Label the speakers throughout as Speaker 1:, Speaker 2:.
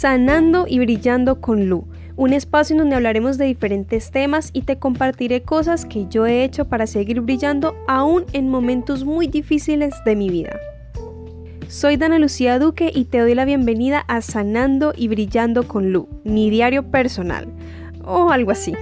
Speaker 1: Sanando y Brillando con Lu, un espacio en donde hablaremos de diferentes temas y te compartiré cosas que yo he hecho para seguir brillando aún en momentos muy difíciles de mi vida. Soy Dana Lucía Duque y te doy la bienvenida a Sanando y Brillando con Lu, mi diario personal, o algo así.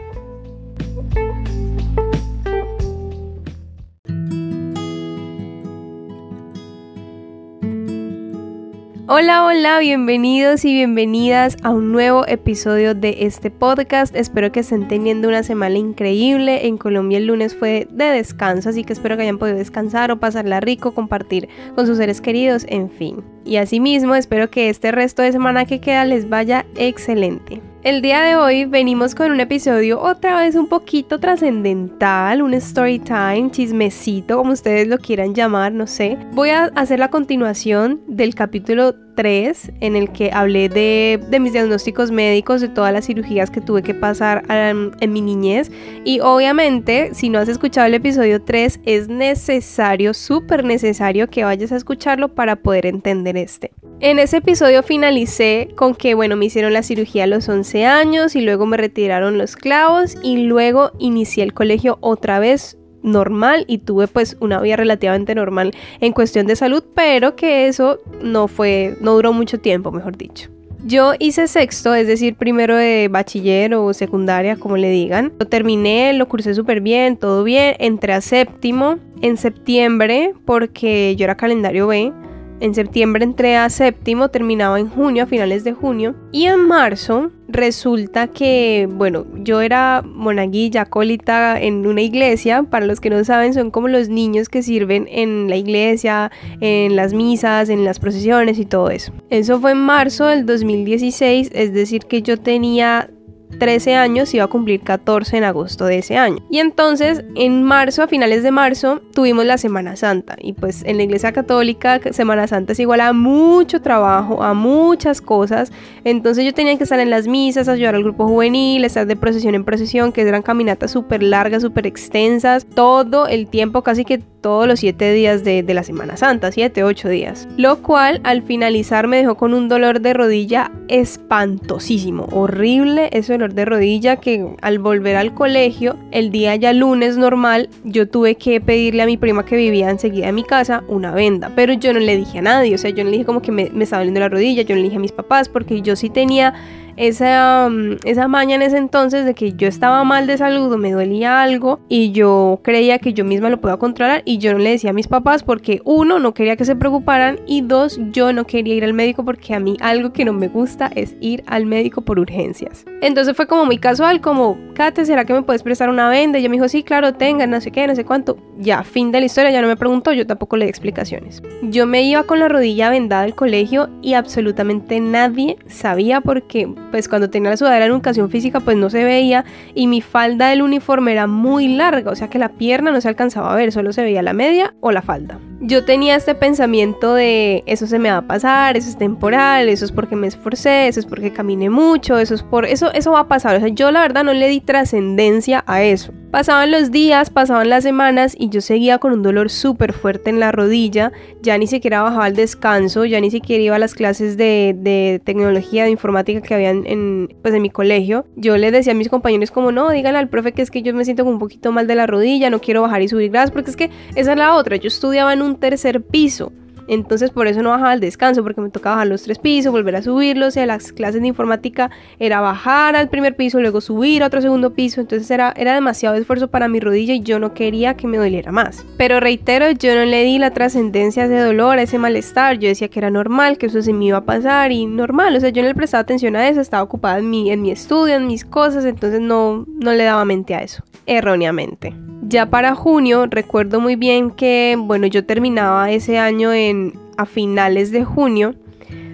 Speaker 1: Hola, hola, bienvenidos y bienvenidas a un nuevo episodio de este podcast. Espero que estén teniendo una semana increíble. En Colombia el lunes fue de descanso, así que espero que hayan podido descansar o pasarla rico, compartir con sus seres queridos, en fin. Y asimismo, espero que este resto de semana que queda les vaya excelente. El día de hoy venimos con un episodio otra vez un poquito trascendental, un story time, chismecito, como ustedes lo quieran llamar, no sé. Voy a hacer la continuación del capítulo 3 en el que hablé de, mis diagnósticos médicos, de todas las cirugías que tuve que pasar en mi niñez. Y obviamente, si no has escuchado el episodio 3, es necesario, súper necesario que vayas a escucharlo para poder entender este. En ese episodio finalicé con que, bueno, me hicieron la cirugía a los 11 años y luego me retiraron los clavos y luego inicié el colegio otra vez normal y tuve pues una vida relativamente normal en cuestión de salud, pero que eso no fue, no duró mucho tiempo, mejor dicho. Yo hice sexto, es decir, primero de bachiller o secundaria, como le digan. Lo terminé, lo cursé súper bien, todo bien. Entré a séptimo en septiembre porque yo era calendario B. En septiembre entré a séptimo, terminaba en junio, a finales de junio. Y en marzo resulta que, bueno, yo era monaguilla, acólita en una iglesia. Para los que no saben, son como los niños que sirven en la iglesia, en las misas, en las procesiones y todo eso. Eso fue en marzo del 2016, es decir, que yo tenía 13 años, iba a cumplir 14 en agosto de ese año. Y entonces, en marzo, a finales de marzo, tuvimos la Semana Santa. Y pues en la Iglesia Católica, Semana Santa es igual a mucho trabajo, a muchas cosas. Entonces yo tenía que estar en las misas, ayudar al grupo juvenil, estar de procesión en procesión, que eran caminatas súper largas, súper extensas, todo el tiempo, casi que todos los siete días de, la Semana Santa, siete, ocho días. Lo cual al finalizar me dejó con un dolor de rodilla espantosísimo, horrible ese de rodilla que al volver al colegio, el día ya lunes normal, yo tuve que pedirle a mi prima que vivía enseguida de mi casa una venda, pero yo no le dije a nadie, o sea, yo no le dije como que me, me estaba doliendo la rodilla, yo no le dije a mis papás porque yo sí tenía esa, mm, esa maña en ese entonces de que yo estaba mal de salud me dolía algo y yo creía que yo misma lo podía controlar y yo no le decía a mis papás porque uno, no quería que se preocuparan y dos, yo no quería ir al médico porque a mí algo que no me gusta es ir al médico por urgencias. Entonces fue como muy casual, como, Kate, ¿será que me puedes prestar una venda? Y ella me dijo, sí, claro, tenga, no sé qué, no sé cuánto. Ya, fin de la historia, ya no me preguntó, yo tampoco le di explicaciones. Yo me iba con la rodilla vendada al colegio y absolutamente nadie sabía porque pues cuando tenía la sudadera en educación física pues no se veía y mi falda del uniforme era muy larga, o sea que la pierna no se alcanzaba a ver, solo se veía la media o la falda. Yo tenía este pensamiento de eso se me va a pasar, eso es temporal, eso es porque me esforcé, eso es porque caminé mucho, eso es por eso eso va a pasar, o sea, yo la verdad no le di trascendencia a eso. Pasaban los días, pasaban las semanas y yo seguía con un dolor súper fuerte en la rodilla, ya ni siquiera bajaba al descanso, ya ni siquiera iba a las clases de, de tecnología, de informática que habían en, pues, en mi colegio. Yo le decía a mis compañeros como, no, díganle al profe que es que yo me siento con un poquito mal de la rodilla, no quiero bajar y subir gradas, porque es que esa es la otra, yo estudiaba en un tercer piso. Entonces por eso no bajaba al descanso, porque me tocaba bajar los tres pisos, volver a subirlos. O sea, las clases de informática era bajar al primer piso, luego subir a otro segundo piso. Entonces era, era demasiado esfuerzo para mi rodilla y yo no quería que me doliera más. Pero reitero, yo no le di la trascendencia a ese dolor, a ese malestar. Yo decía que era normal, que eso se me iba a pasar y normal. O sea, yo no le prestaba atención a eso, estaba ocupada en mi, en mi estudio, en mis cosas, entonces no, no le daba mente a eso, erróneamente. Ya para junio recuerdo muy bien que, bueno, yo terminaba ese año en a finales de junio.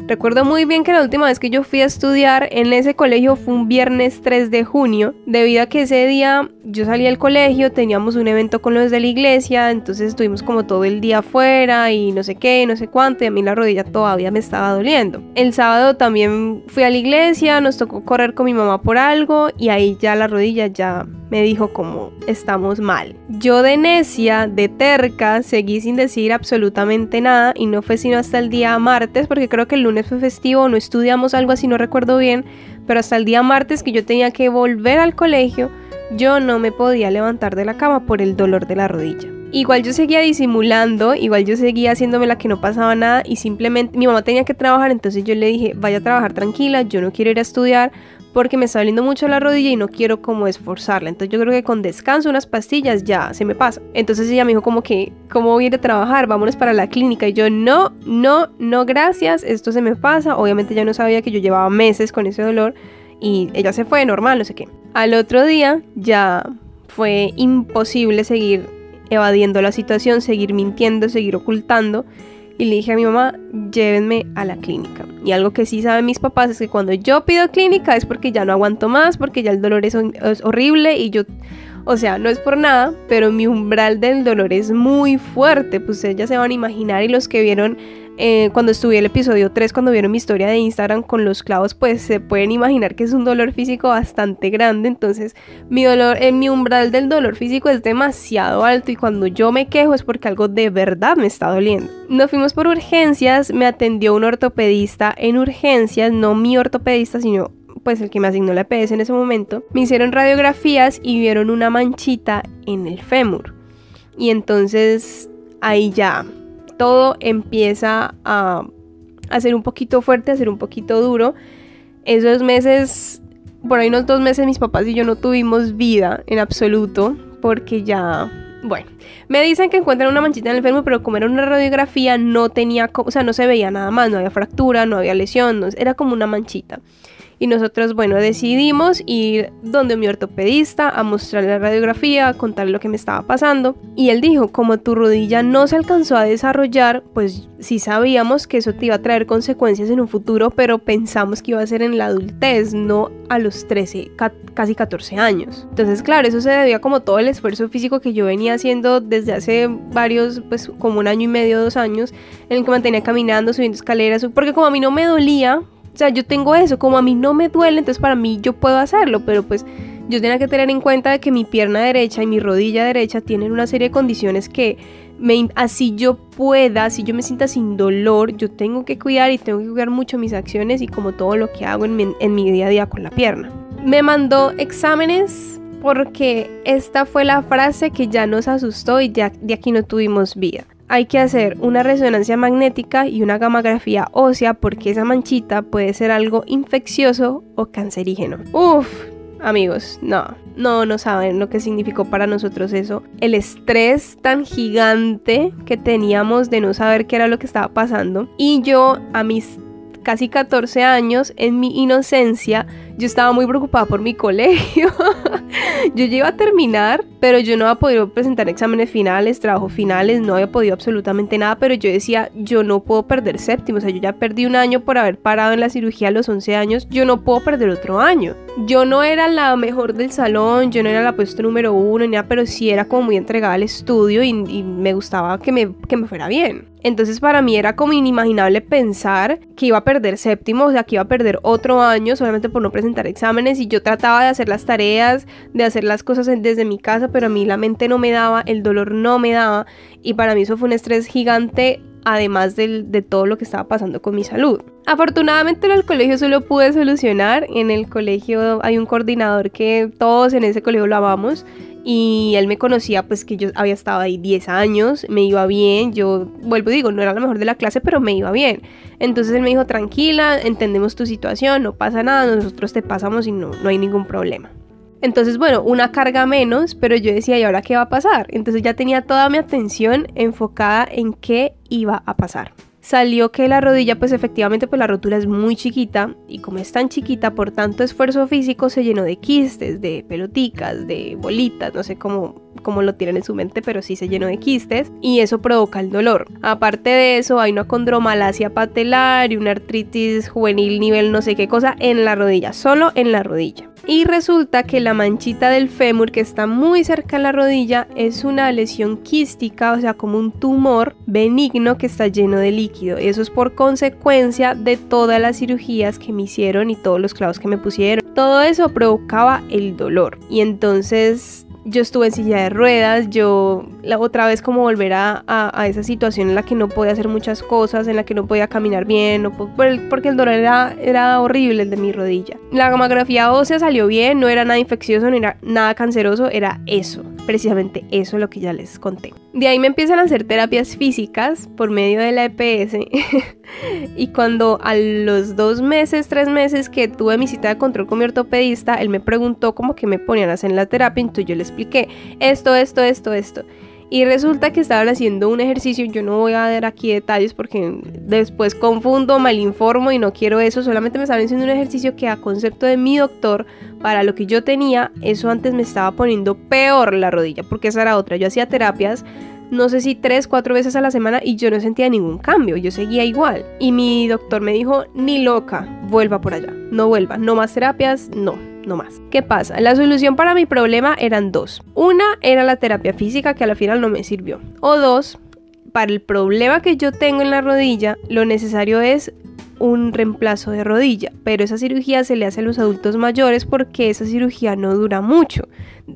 Speaker 1: Recuerdo muy bien que la última vez que yo fui a estudiar en ese colegio fue un viernes 3 de junio, debido a que ese día yo salí del colegio, teníamos un evento con los de la iglesia, entonces estuvimos como todo el día afuera y no sé qué, no sé cuánto, y a mí la rodilla todavía me estaba doliendo. El sábado también fui a la iglesia, nos tocó correr con mi mamá por algo y ahí ya la rodilla ya me dijo como estamos mal. Yo de necia, de terca, seguí sin decir absolutamente nada y no fue sino hasta el día martes, porque creo que el lunes fue festivo, no estudiamos algo así, no recuerdo bien, pero hasta el día martes que yo tenía que volver al colegio, yo no me podía levantar de la cama por el dolor de la rodilla. Igual yo seguía disimulando, igual yo seguía haciéndome la que no pasaba nada y simplemente mi mamá tenía que trabajar, entonces yo le dije, vaya a trabajar tranquila, yo no quiero ir a estudiar porque me está doliendo mucho la rodilla y no quiero como esforzarla. Entonces yo creo que con descanso, unas pastillas ya se me pasa. Entonces ella me dijo como que, ¿cómo voy a ir a trabajar? Vámonos para la clínica. Y yo, no, no, no, gracias, esto se me pasa. Obviamente ya no sabía que yo llevaba meses con ese dolor y ella se fue normal, no sé qué. Al otro día ya fue imposible seguir evadiendo la situación, seguir mintiendo, seguir ocultando y le dije a mi mamá, llévenme a la clínica. Y algo que sí saben mis papás es que cuando yo pido clínica es porque ya no aguanto más, porque ya el dolor es, horrible y yo, o sea, no es por nada, pero mi umbral del dolor es muy fuerte, pues ustedes ya se van a imaginar y los que vieron eh, cuando estuve el episodio 3, cuando vieron mi historia de Instagram con los clavos, pues se pueden imaginar que es un dolor físico bastante grande. Entonces, mi dolor, en mi umbral del dolor físico es demasiado alto y cuando yo me quejo es porque algo de verdad me está doliendo. Nos fuimos por urgencias, me atendió un ortopedista en urgencias, no mi ortopedista, sino pues el que me asignó la EPS en ese momento. Me hicieron radiografías y vieron una manchita en el fémur. Y entonces ahí ya todo empieza a, a ser un poquito fuerte, a ser un poquito duro. Esos meses, por ahí unos dos meses, mis papás y yo no tuvimos vida en absoluto, porque ya, bueno, me dicen que encuentran una manchita en el enfermo, pero como era una radiografía, no tenía, o sea, no se veía nada más, no había fractura, no había lesión, era como una manchita. Y nosotros, bueno, decidimos ir donde mi ortopedista a mostrarle la radiografía, a contarle lo que me estaba pasando. Y él dijo, como tu rodilla no se alcanzó a desarrollar, pues sí sabíamos que eso te iba a traer consecuencias en un futuro, pero pensamos que iba a ser en la adultez, no a los 13, casi 14 años. Entonces, claro, eso se debía como todo el esfuerzo físico que yo venía haciendo desde hace varios, pues como un año y medio, dos años, en el que mantenía caminando, subiendo escaleras, porque como a mí no me dolía, o sea, yo tengo eso, como a mí no me duele, entonces para mí yo puedo hacerlo, pero pues yo tenía que tener en cuenta de que mi pierna derecha y mi rodilla derecha tienen una serie de condiciones que me, así yo pueda, si yo me sienta sin dolor, yo tengo que cuidar y tengo que cuidar mucho mis acciones y como todo lo que hago en mi, en día a día con la pierna. Me mandó exámenes porque esta fue la frase que ya nos asustó y ya de aquí no tuvimos vida hay que hacer una resonancia magnética y una gamografía ósea porque esa manchita puede ser algo infeccioso o cancerígeno. Uf, amigos, no, no, no saben lo que significó para nosotros eso. El estrés tan gigante que teníamos de no saber qué era lo que estaba pasando. Y yo a mis casi 14 años, en mi inocencia, yo estaba muy preocupada por mi colegio. yo ya iba a terminar, pero yo no había podido presentar exámenes finales, trabajos finales, no había podido absolutamente nada, pero yo decía, yo no puedo perder séptimo, o sea, yo ya perdí un año por haber parado en la cirugía a los 11 años, yo no puedo perder otro año. Yo no era la mejor del salón, yo no era la puesto número uno, ni nada, pero sí era como muy entregada al estudio y, y me gustaba que me, que me fuera bien. Entonces para mí era como inimaginable pensar que iba a perder séptimo, o sea, que iba a perder otro año solamente por no presentar exámenes y yo trataba de hacer las tareas, de hacer las cosas desde mi casa, pero a mí la mente no me daba, el dolor no me daba y para mí eso fue un estrés gigante además de todo lo que estaba pasando con mi salud. Afortunadamente en el colegio solo pude solucionar, en el colegio hay un coordinador que todos en ese colegio lo amamos y él me conocía pues que yo había estado ahí 10 años, me iba bien, yo vuelvo y digo, no era la mejor de la clase, pero me iba bien. Entonces él me dijo, tranquila, entendemos tu situación, no pasa nada, nosotros te pasamos y no, no hay ningún problema. Entonces, bueno, una carga menos, pero yo decía, ¿y ahora qué va a pasar? Entonces ya tenía toda mi atención enfocada en qué iba a pasar salió que la rodilla pues efectivamente pues la rotura es muy chiquita y como es tan chiquita por tanto esfuerzo físico se llenó de quistes, de peloticas, de bolitas, no sé cómo, cómo lo tienen en su mente pero sí se llenó de quistes y eso provoca el dolor. Aparte de eso hay una condromalacia patelar y una artritis juvenil nivel no sé qué cosa en la rodilla, solo en la rodilla. Y resulta que la manchita del fémur que está muy cerca de la rodilla es una lesión quística, o sea, como un tumor benigno que está lleno de líquido. Eso es por consecuencia de todas las cirugías que me hicieron y todos los clavos que me pusieron. todo eso provocaba el dolor. Y entonces yo estuve en silla de ruedas, yo la otra vez como volver a, esa situación en la que no podía hacer muchas cosas, en la que no podía caminar bien, no, porque el dolor era, era horrible de mi rodilla. La gamografía ósea salió bien, no era nada infeccioso, no era nada canceroso, era eso, precisamente eso lo que ya les conté. De ahí me empiezan a hacer terapias físicas por medio de la EPS y cuando a los dos meses, tres meses que tuve mi cita de control con mi ortopedista, él me preguntó cómo que me ponían a hacer la terapia, entonces yo les expliqué esto, esto, esto, esto. Y resulta que estaban haciendo un ejercicio, yo no voy a dar aquí detalles porque después confundo, malinformo y no quiero eso, solamente me estaban haciendo un ejercicio que a concepto de mi doctor, para lo que yo tenía, eso antes me estaba poniendo peor la rodilla, porque esa era otra, yo hacía terapias no sé si tres, cuatro veces a la semana y yo no sentía ningún cambio, yo seguía igual. Y mi doctor me dijo, ni loca, vuelva por allá, no vuelva, no más terapias, no, no más. ¿Qué pasa? La solución para mi problema eran dos. Una era la terapia física que al final no me sirvió. O dos, para el problema que yo tengo en la rodilla, lo necesario es un reemplazo de rodilla, pero esa cirugía se le hace a los adultos mayores porque esa cirugía no dura mucho.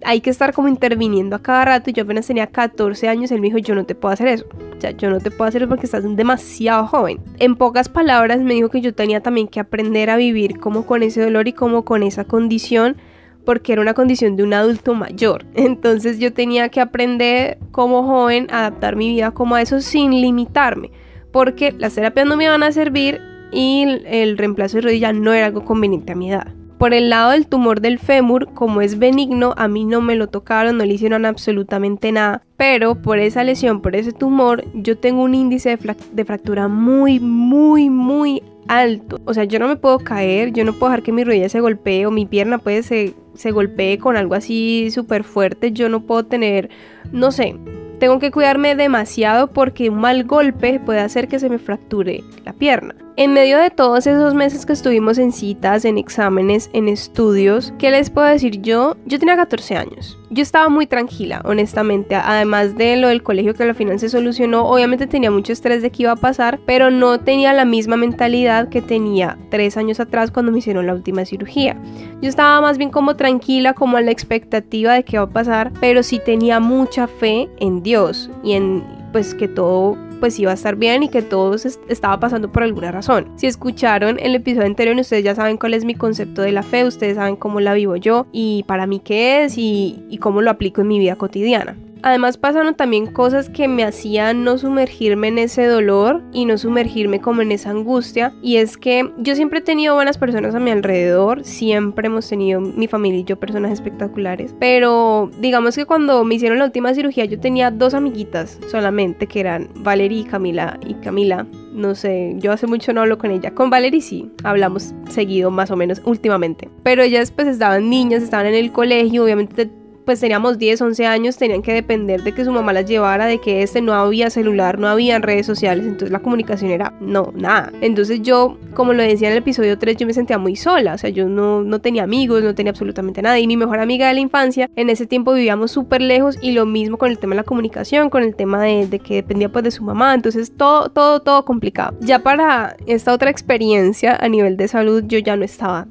Speaker 1: Hay que estar como interviniendo a cada rato y yo apenas tenía 14 años, él me dijo, yo no te puedo hacer eso. O sea, yo no te puedo hacer eso porque estás demasiado joven. En pocas palabras me dijo que yo tenía también que aprender a vivir como con ese dolor y como con esa condición porque era una condición de un adulto mayor. Entonces yo tenía que aprender como joven a adaptar mi vida como a eso sin limitarme, porque las terapias no me iban a servir y el reemplazo de rodilla no era algo conveniente a mi edad. Por el lado del tumor del fémur, como es benigno, a mí no me lo tocaron, no le hicieron absolutamente nada. Pero por esa lesión, por ese tumor, yo tengo un índice de, fractura muy, muy, muy alto. O sea, yo no me puedo caer, yo no puedo dejar que mi rodilla se golpee o mi pierna puede se, se golpee con algo así súper fuerte. Yo no puedo tener, no sé, tengo que cuidarme demasiado porque un mal golpe puede hacer que se me fracture la pierna. En medio de todos esos meses que estuvimos en citas, en exámenes, en estudios, ¿qué les puedo decir yo? Yo tenía 14 años. Yo estaba muy tranquila, honestamente. Además de lo del colegio que al final se solucionó, obviamente tenía mucho estrés de qué iba a pasar, pero no tenía la misma mentalidad que tenía tres años atrás cuando me hicieron la última cirugía. Yo estaba más bien como tranquila, como a la expectativa de qué va a pasar, pero sí tenía mucha fe en Dios y en pues que todo pues iba a estar bien y que todo estaba pasando por alguna razón. Si escucharon el episodio anterior, ustedes ya saben cuál es mi concepto de la fe, ustedes saben cómo la vivo yo y para mí qué es y, y cómo lo aplico en mi vida cotidiana. Además pasaron también cosas que me hacían no sumergirme en ese dolor y no sumergirme como en esa angustia. Y es que yo siempre he tenido buenas personas a mi alrededor, siempre hemos tenido mi familia y yo personas espectaculares. Pero digamos que cuando me hicieron la última cirugía yo tenía dos amiguitas solamente que eran Valerie y Camila. Y Camila, no sé, yo hace mucho no hablo con ella. Con Valerie sí, hablamos seguido más o menos últimamente. Pero ellas pues estaban niñas, estaban en el colegio, obviamente pues teníamos 10, 11 años, tenían que depender de que su mamá las llevara, de que este no había celular, no había redes sociales, entonces la comunicación era no, nada. Entonces yo, como lo decía en el episodio 3, yo me sentía muy sola, o sea, yo no, no tenía amigos, no tenía absolutamente nada. Y mi mejor amiga de la infancia, en ese tiempo vivíamos súper lejos y lo mismo con el tema de la comunicación, con el tema de, de que dependía pues de su mamá, entonces todo, todo, todo complicado. Ya para esta otra experiencia a nivel de salud, yo ya no estaba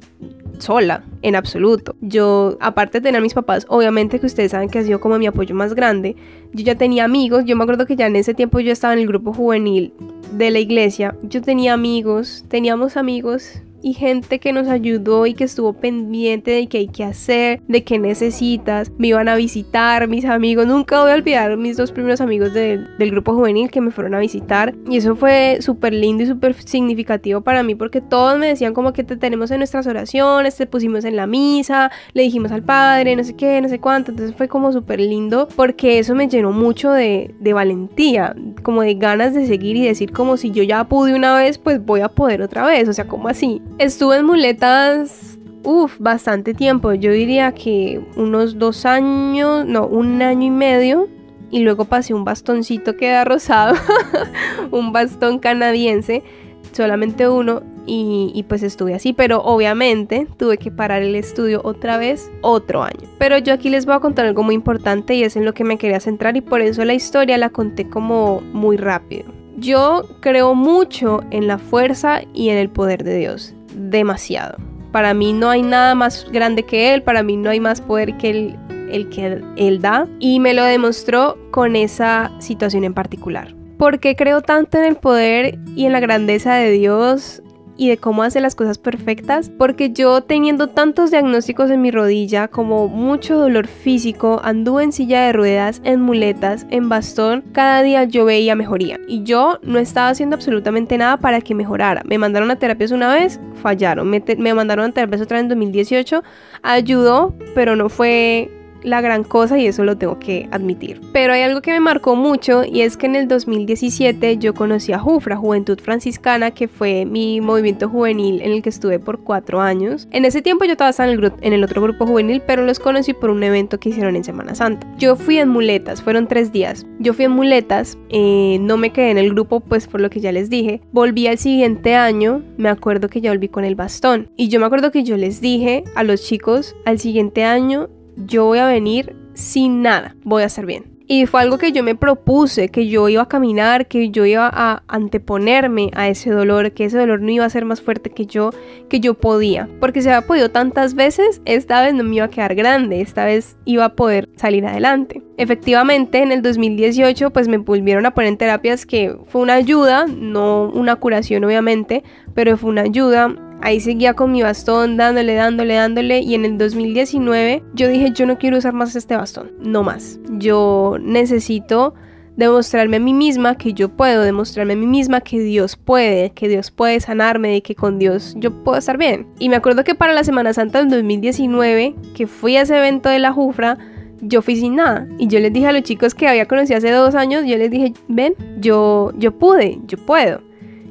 Speaker 1: sola, en absoluto. Yo, aparte de tener a mis papás, obviamente que ustedes saben que ha sido como mi apoyo más grande, yo ya tenía amigos, yo me acuerdo que ya en ese tiempo yo estaba en el grupo juvenil de la iglesia, yo tenía amigos, teníamos amigos y gente que nos ayudó y que estuvo pendiente de qué hay que hacer, de qué necesitas. Me iban a visitar mis amigos. Nunca voy a olvidar mis dos primeros amigos del grupo juvenil que me fueron a visitar. Y eso fue súper lindo y súper significativo para mí porque todos me decían como que te tenemos en nuestras oraciones, te pusimos en la misa, le dijimos al padre, no sé qué, no sé cuánto. Entonces fue como súper lindo porque eso me llenó mucho de, de valentía, como de ganas de seguir y decir como si yo ya pude una vez, pues voy a poder otra vez. O sea, como así. Estuve en muletas, uff, bastante tiempo. Yo diría que unos dos años, no, un año y medio. Y luego pasé un bastoncito que era rosado, un bastón canadiense, solamente uno. Y, y, pues estuve así, pero obviamente tuve que parar el estudio otra vez otro año. Pero yo aquí les voy a contar algo muy importante y es en lo que me quería centrar y por eso la historia la conté como muy rápido. Yo creo mucho en la fuerza y en el poder de Dios demasiado. Para mí no hay nada más grande que Él, para mí no hay más poder que Él, el que Él da. Y me lo demostró con esa situación en particular. ¿Por qué creo tanto en el poder y en la grandeza de Dios? Y de cómo hace las cosas perfectas, porque yo teniendo tantos diagnósticos en mi rodilla, como mucho dolor físico, anduve en silla de ruedas, en muletas, en bastón, cada día yo veía mejoría y yo no estaba haciendo absolutamente nada para que mejorara. Me mandaron a terapias una vez, fallaron, me, me mandaron a terapias otra vez en 2018, ayudó, pero no fue la gran cosa y eso lo tengo que admitir. Pero hay algo que me marcó mucho y es que en el 2017 yo conocí a Jufra, Juventud Franciscana, que fue mi movimiento juvenil en el que estuve por cuatro años. En ese tiempo yo estaba en el, en el otro grupo juvenil, pero los conocí por un evento que hicieron en Semana Santa. Yo fui en muletas, fueron tres días. Yo fui en muletas, eh, no me quedé en el grupo, pues por lo que ya les dije. Volví al siguiente año, me acuerdo que ya volví con el bastón. Y yo me acuerdo que yo les dije a los chicos, al siguiente año yo voy a venir sin nada, voy a estar bien. Y fue algo que yo me propuse, que yo iba a caminar, que yo iba a anteponerme a ese dolor, que ese dolor no iba a ser más fuerte que yo, que yo podía. Porque se había podido tantas veces, esta vez no me iba a quedar grande, esta vez iba a poder salir adelante. Efectivamente, en el 2018 pues me volvieron a poner en terapias que fue una ayuda, no una curación obviamente, pero fue una ayuda Ahí seguía con mi bastón, dándole, dándole, dándole. Y en el 2019 yo dije, yo no quiero usar más este bastón, no más. Yo necesito demostrarme a mí misma que yo puedo, demostrarme a mí misma que Dios puede, que Dios puede sanarme y que con Dios yo puedo estar bien. Y me acuerdo que para la Semana Santa del 2019, que fui a ese evento de la Jufra, yo fui sin nada. Y yo les dije a los chicos que había conocido hace dos años, yo les dije, ven, yo, yo pude, yo puedo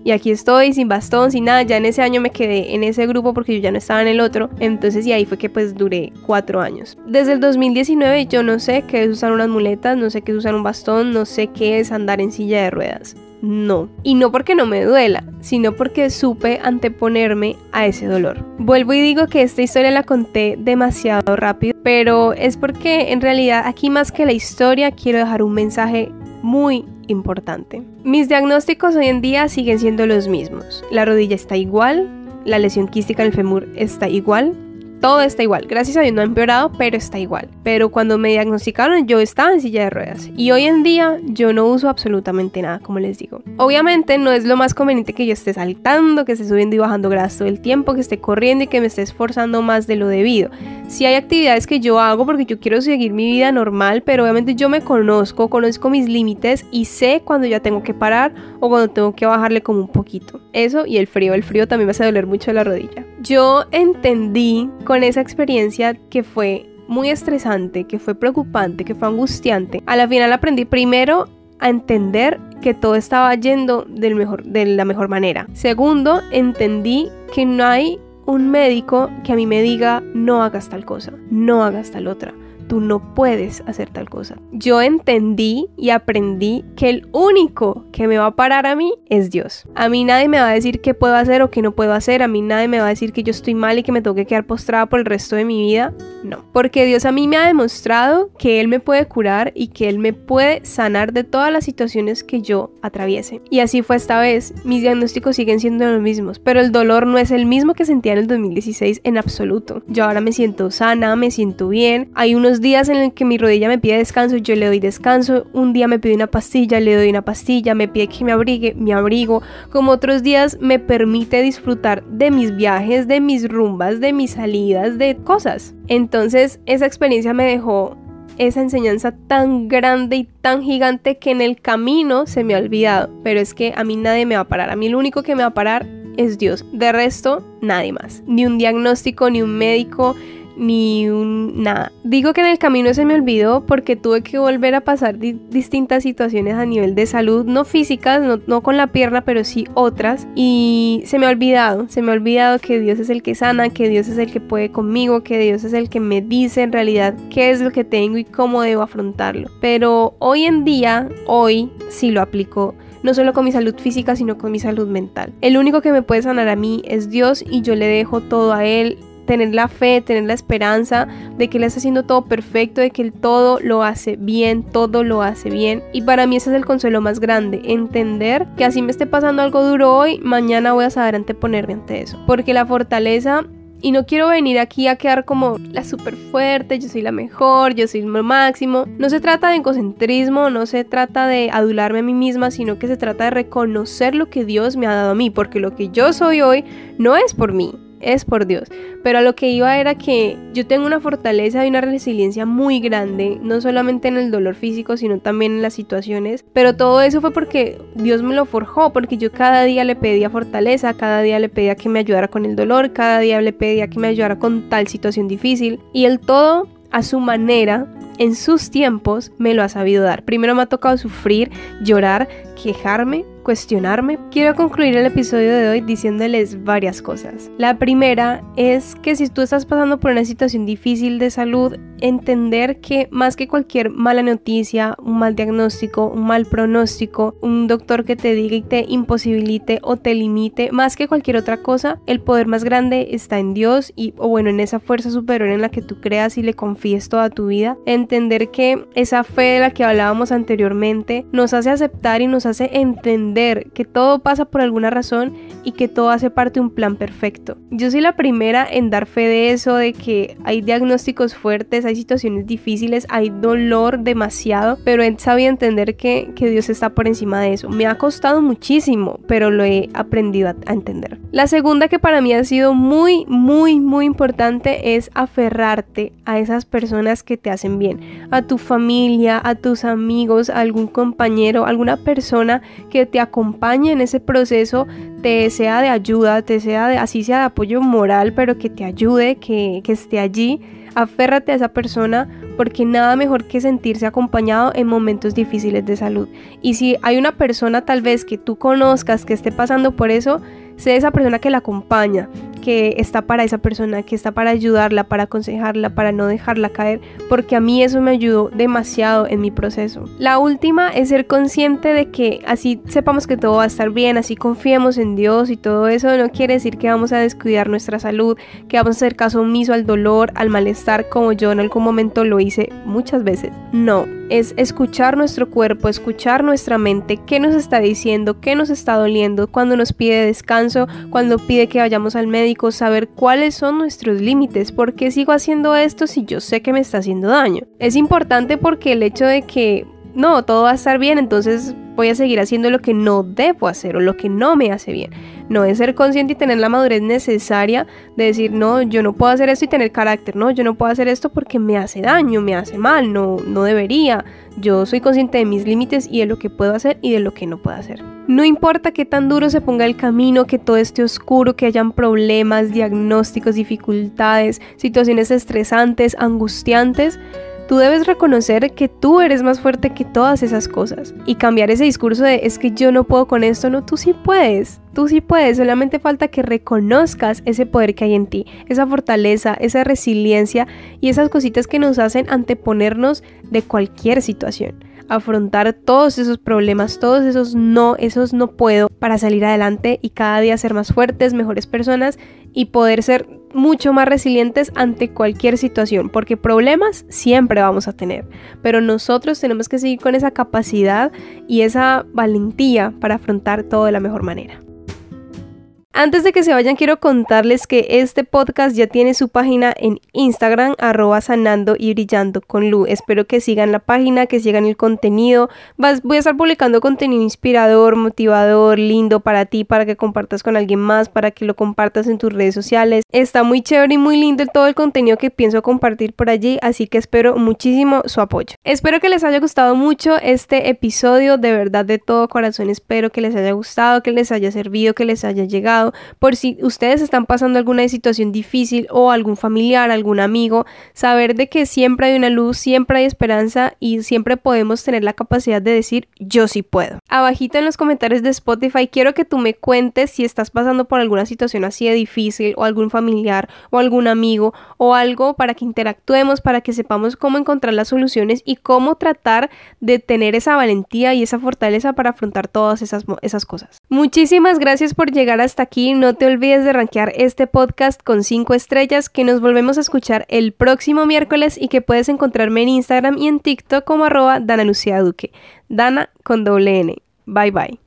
Speaker 1: y aquí estoy sin bastón, sin nada. Ya en ese año me quedé en ese grupo porque yo ya no estaba en el otro. Entonces y ahí fue que pues duré cuatro años. Desde el 2019 yo no sé qué es usar unas muletas, no sé qué es usar un bastón, no sé qué es andar en silla de ruedas. No. Y no porque no me duela, sino porque supe anteponerme a ese dolor. Vuelvo y digo que esta historia la conté demasiado rápido, pero es porque en realidad aquí más que la historia quiero dejar un mensaje muy importante. Mis diagnósticos hoy en día siguen siendo los mismos. La rodilla está igual, la lesión quística en el fémur está igual, todo está igual. Gracias a Dios no ha empeorado, pero está igual. Pero cuando me diagnosticaron yo estaba en silla de ruedas. Y hoy en día yo no uso absolutamente nada, como les digo. Obviamente no es lo más conveniente que yo esté saltando, que esté subiendo y bajando grasa todo el tiempo, que esté corriendo y que me esté esforzando más de lo debido. Si hay actividades que yo hago porque yo quiero seguir mi vida normal, pero obviamente yo me conozco, conozco mis límites y sé cuando ya tengo que parar o cuando tengo que bajarle como un poquito. Eso y el frío, el frío también me hace doler mucho la rodilla. Yo entendí con esa experiencia que fue muy estresante, que fue preocupante, que fue angustiante, a la final aprendí primero a entender que todo estaba yendo del mejor, de la mejor manera. Segundo, entendí que no hay un médico que a mí me diga no hagas tal cosa, no hagas tal otra tú no puedes hacer tal cosa. Yo entendí y aprendí que el único que me va a parar a mí es Dios. A mí nadie me va a decir qué puedo hacer o qué no puedo hacer. A mí nadie me va a decir que yo estoy mal y que me tengo que quedar postrada por el resto de mi vida. No. Porque Dios a mí me ha demostrado que Él me puede curar y que Él me puede sanar de todas las situaciones que yo atraviese. Y así fue esta vez. Mis diagnósticos siguen siendo los mismos, pero el dolor no es el mismo que sentía en el 2016 en absoluto. Yo ahora me siento sana, me siento bien. Hay unos días en el que mi rodilla me pide descanso, yo le doy descanso. Un día me pide una pastilla, le doy una pastilla. Me pide que me abrigue, me abrigo. Como otros días me permite disfrutar de mis viajes, de mis rumbas, de mis salidas, de cosas. Entonces esa experiencia me dejó esa enseñanza tan grande y tan gigante que en el camino se me ha olvidado. Pero es que a mí nadie me va a parar. A mí el único que me va a parar es Dios. De resto, nadie más. Ni un diagnóstico, ni un médico, ni un nada. Digo que en el camino se me olvidó porque tuve que volver a pasar distintas situaciones a nivel de salud, no físicas, no, con la pierna, pero sí otras. Y se me ha olvidado, se me ha olvidado que Dios es el que sana, que Dios es el que puede conmigo, que Dios es el que me dice en realidad qué es lo que tengo y cómo debo afrontarlo. Pero hoy en día, hoy sí lo aplico no solo con mi salud física, sino con mi salud mental. El único que me puede sanar a mí es Dios y yo le dejo todo a Él tener la fe, tener la esperanza de que Él está haciendo todo perfecto, de que Él todo lo hace bien, todo lo hace bien. Y para mí ese es el consuelo más grande, entender que así me esté pasando algo duro hoy, mañana voy a saber anteponerme ante eso. Porque la fortaleza Y no quiero venir aquí a quedar como la súper fuerte, yo soy la mejor, yo soy lo máximo. No se trata de egocentrismo, no se trata de adularme a mí misma, sino que se trata de reconocer lo que Dios me ha dado a mí, porque lo que yo soy hoy no es por mí, es por Dios. Pero a lo que iba era que yo tengo una fortaleza y una resiliencia muy grande, no solamente en el dolor físico, sino también en las situaciones. Pero todo eso fue porque Dios me lo forjó, porque yo cada día le pedía fortaleza, cada día le pedía que me ayudara con el dolor, cada día le pedía que me ayudara con tal situación difícil. Y el todo a su manera, en sus tiempos, me lo ha sabido dar. Primero me ha tocado sufrir, llorar, quejarme, cuestionarme, quiero concluir el episodio de hoy diciéndoles varias cosas. La primera es que si tú estás pasando por una situación difícil de salud, entender que más que cualquier mala noticia, un mal diagnóstico, un mal pronóstico, un doctor que te diga y te imposibilite o te limite, más que cualquier otra cosa, el poder más grande está en Dios y o bueno, en esa fuerza superior en la que tú creas y le confíes toda tu vida. Entender que esa fe de la que hablábamos anteriormente nos hace aceptar y nos hace entender que todo pasa por alguna razón y que todo hace parte de un plan perfecto. Yo soy la primera en dar fe de eso, de que hay diagnósticos fuertes, hay situaciones difíciles, hay dolor demasiado, pero he sabido entender que, Dios está por encima de eso. Me ha costado muchísimo, pero lo he aprendido a, a entender. La segunda que para mí ha sido muy, muy, muy importante es aferrarte a esas personas que te hacen bien, a tu familia, a tus amigos, a algún compañero, alguna persona que te acompañe en ese proceso, te sea de ayuda, te sea de, así sea de apoyo moral, pero que te ayude, que, que esté allí. Aférrate a esa persona porque nada mejor que sentirse acompañado en momentos difíciles de salud. Y si hay una persona tal vez que tú conozcas que esté pasando por eso, sé esa persona que la acompaña, que está para esa persona, que está para ayudarla, para aconsejarla, para no dejarla caer, porque a mí eso me ayudó demasiado en mi proceso. La última es ser consciente de que así sepamos que todo va a estar bien, así confiemos en Dios y todo eso no quiere decir que vamos a descuidar nuestra salud, que vamos a hacer caso omiso al dolor, al malestar, como yo en algún momento lo hice muchas veces. No, es escuchar nuestro cuerpo, escuchar nuestra mente, qué nos está diciendo, qué nos está doliendo, cuando nos pide descanso, cuando pide que vayamos al médico saber cuáles son nuestros límites, por qué sigo haciendo esto si yo sé que me está haciendo daño. Es importante porque el hecho de que no, todo va a estar bien, entonces voy a seguir haciendo lo que no debo hacer o lo que no me hace bien. No es ser consciente y tener la madurez necesaria de decir, no, yo no puedo hacer esto y tener carácter, no, yo no puedo hacer esto porque me hace daño, me hace mal, no, no debería. Yo soy consciente de mis límites y de lo que puedo hacer y de lo que no puedo hacer. No importa qué tan duro se ponga el camino, que todo esté oscuro, que hayan problemas, diagnósticos, dificultades, situaciones estresantes, angustiantes, Tú debes reconocer que tú eres más fuerte que todas esas cosas y cambiar ese discurso de es que yo no puedo con esto, no, tú sí puedes, tú sí puedes, solamente falta que reconozcas ese poder que hay en ti, esa fortaleza, esa resiliencia y esas cositas que nos hacen anteponernos de cualquier situación afrontar todos esos problemas, todos esos no, esos no puedo para salir adelante y cada día ser más fuertes, mejores personas y poder ser mucho más resilientes ante cualquier situación, porque problemas siempre vamos a tener, pero nosotros tenemos que seguir con esa capacidad y esa valentía para afrontar todo de la mejor manera. Antes de que se vayan, quiero contarles que este podcast ya tiene su página en Instagram, arroba sanando y brillando con Lu. Espero que sigan la página, que sigan el contenido. voy a estar publicando contenido inspirador, motivador, lindo para ti, para que compartas con alguien más, para que lo compartas en tus redes sociales. Está muy chévere y muy lindo todo el contenido que pienso compartir por allí, así que espero muchísimo su apoyo. Espero que les haya gustado mucho este episodio, de verdad de todo corazón espero que les haya gustado, que les haya servido, que les haya llegado por si ustedes están pasando alguna situación difícil o algún familiar, algún amigo, saber de que siempre hay una luz, siempre hay esperanza y siempre podemos tener la capacidad de decir yo sí puedo. Abajito en los comentarios de Spotify quiero que tú me cuentes si estás pasando por alguna situación así de difícil o algún familiar o algún amigo o algo para que interactuemos, para que sepamos cómo encontrar las soluciones y cómo tratar de tener esa valentía y esa fortaleza para afrontar todas esas, esas cosas. Muchísimas gracias por llegar hasta aquí no te olvides de rankear este podcast con 5 estrellas que nos volvemos a escuchar el próximo miércoles y que puedes encontrarme en Instagram y en TikTok como arroba Dana Lucía Duque. Dana con doble N. Bye bye.